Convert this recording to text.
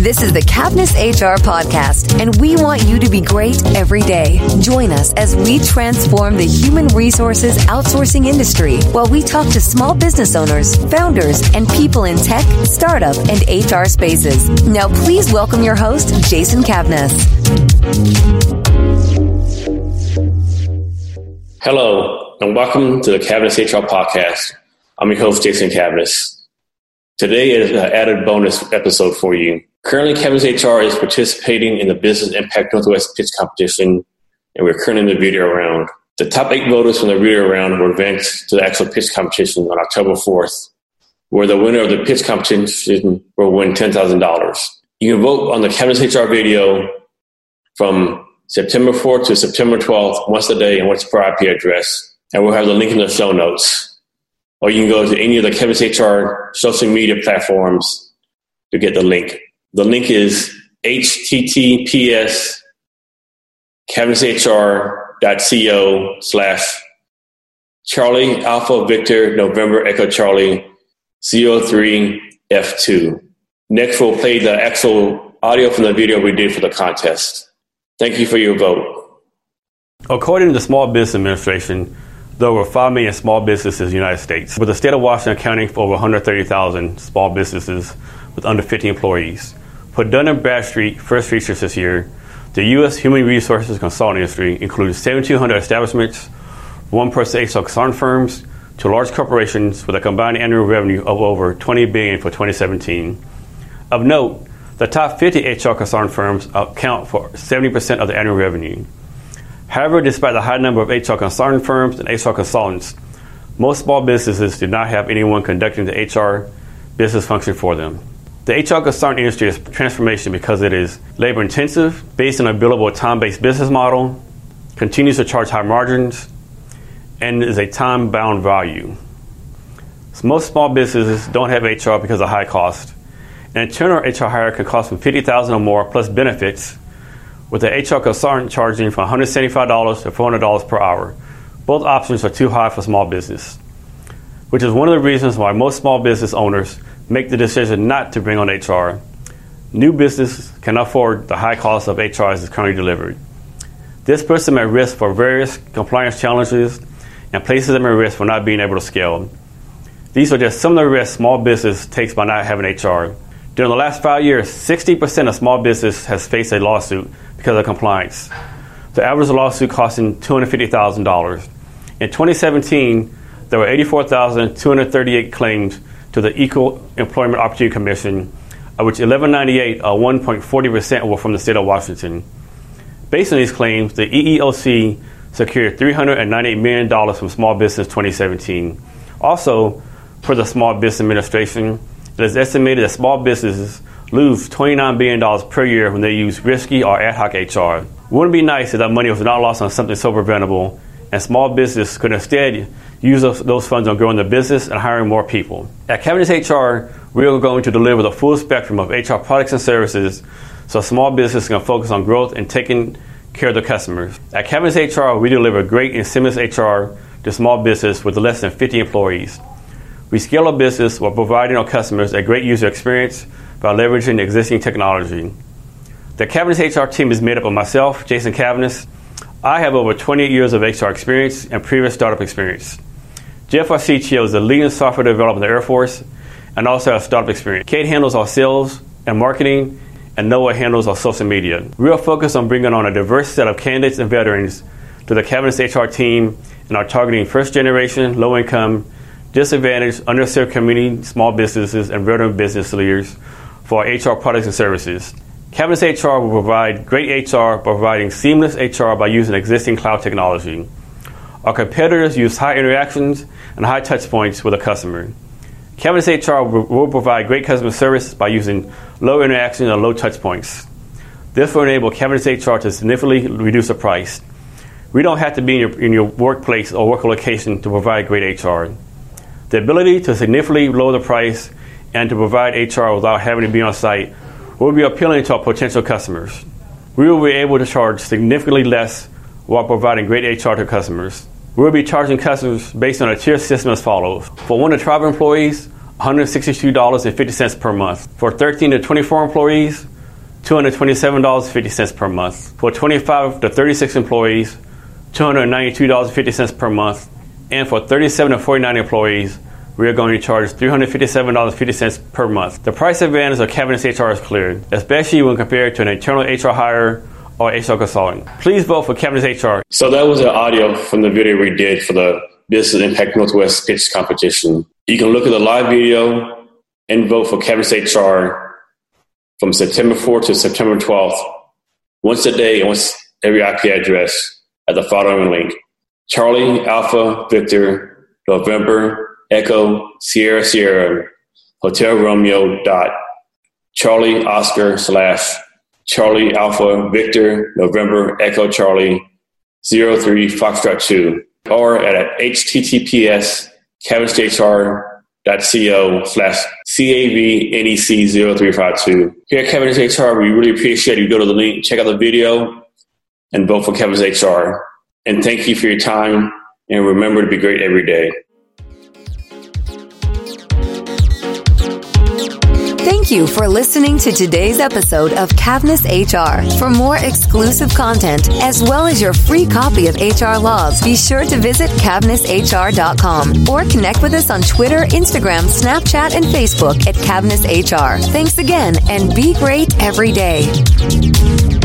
This is the Cavness HR podcast, and we want you to be great every day. Join us as we transform the human resources outsourcing industry while we talk to small business owners, founders, and people in tech, startup, and HR spaces. Now, please welcome your host, Jason Cavness. Hello, and welcome to the Cavness HR podcast. I'm your host, Jason Cavness. Today is an added bonus episode for you. Currently, Cavness HR is participating in the Business Impact Northwest Pitch Competition, and we're currently in the video round. The top eight voters from the video round were advanced to the actual pitch competition on October 4th, where the winner of the pitch competition will win $10,000. You can vote on the Cavness HR video from September 4th to September 12th, once a day and once per IP address, and we'll have the link in the show notes. Or you can go to any of the Cavness HR social media platforms to get the link. The link is https cavnesshr.co slash Charlie Alpha Victor November Echo Charlie CO3F2. Next, we'll play the actual audio from the video we did for the contest. Thank you for your vote. According to the Small Business Administration, there over 5 million small businesses in the United States, with the state of Washington accounting for over 130,000 small businesses with under 50 employees. For Dun & Bradstreet first research this year, the U.S. human resources consulting industry includes 7,200 establishments, one-person HR consulting firms, to large corporations with a combined annual revenue of over 20 billion for 2017. Of note, the top 50 HR consulting firms account for 70% of the annual revenue. However, despite the high number of HR consulting firms and HR consultants, most small businesses do not have anyone conducting the HR business function for them. The HR consulting industry is transformation because it is labor intensive, based on a billable time based business model, continues to charge high margins, and is a time bound value. So most small businesses don't have HR because of high cost. An internal HR hire can cost from 50,000 or more plus benefits with the HR consultant charging from $175 to $400 per hour. Both options are too high for small business, which is one of the reasons why most small business owners make the decision not to bring on HR. New business can afford the high cost of HR as it's currently delivered. This puts them at risk for various compliance challenges and places them at risk for not being able to scale. These are just some of the risks small business takes by not having HR. During the last five years, 60% of small business has faced a lawsuit because of compliance. The average lawsuit costing $250,000. In 2017, there were 84,238 claims to the Equal Employment Opportunity Commission, of which 1198 or 1.40% were from the state of Washington. Based on these claims, the EEOC secured $398 million from small business 2017. Also, for the Small Business Administration, it is estimated that small businesses lose $29 billion per year when they use risky or ad hoc HR. Wouldn't it be nice if that money was not lost on something so preventable and small business could instead use those, funds on growing the business and hiring more people? At Cavness HR, we are going to deliver the full spectrum of HR products and services so small business can focus on growth and taking care of their customers. At Cavness HR, we deliver great and seamless HR to small business with less than 50 employees. We scale our business while providing our customers a great user experience by leveraging existing technology. The Cavness HR team is made up of myself, Jason Cavness. I have over 28 years of HR experience and previous startup experience. Jeff, our CTO, is the leading software developer in the Air Force and also has startup experience. Kate handles our sales and marketing, and Noah handles our social media. We are focused on bringing on a diverse set of candidates and veterans to the Cavness HR team and are targeting first generation, low income, disadvantaged, underserved community, small businesses, and veteran business leaders for our HR products and services. Cavness HR will provide great HR by providing seamless HR by using existing cloud technology. Our competitors use high interactions and high touch points with a customer. Cavness HR will provide great customer service by using low interaction and low touch points. This will enable Cavness HR to significantly reduce the price. We don't have to be in your, in your workplace or work location to provide great HR. The ability to significantly lower the price and to provide HR without having to be on site will be appealing to our potential customers. We will be able to charge significantly less while providing great HR to customers. We will be charging customers based on a tier system as follows. For 1 to 12 employees, $162.50 per month. For 13 to 24 employees, $227.50 per month. For 25 to 36 employees, $292.50 per month. And for 37 to 49 employees, we are going to charge $357.50 per month. The price advantage of Cavness HR is clear, especially when compared to an internal HR hire or HR consultant. Please vote for Cavness HR. So that was an audio from the video we did for the Business Impact Northwest Pitch Competition. You can look at the live video and vote for Cavness HR from September 4th to September 12th, once a day and once every IP address at the following link. Charlie Alpha Victor November Echo Sierra Sierra Hotel Romeo dot Charlie Oscar slash Charlie Alpha Victor November Echo Charlie 03 Foxtrot 2 or at https cavnesshr.co slash CAVNEC0352. Here at Cavness HR, we really appreciate you go to the link, check out the video, and vote for Cavness HR. And thank you for your time, and remember to be great every day. Thank you for listening to today's episode of Cavness HR. For more exclusive content, as well as your free copy of HR Laws, be sure to visit cavnesshr.com or connect with us on Twitter, Instagram, Snapchat, and Facebook at Cavness HR. Thanks again and be great every day.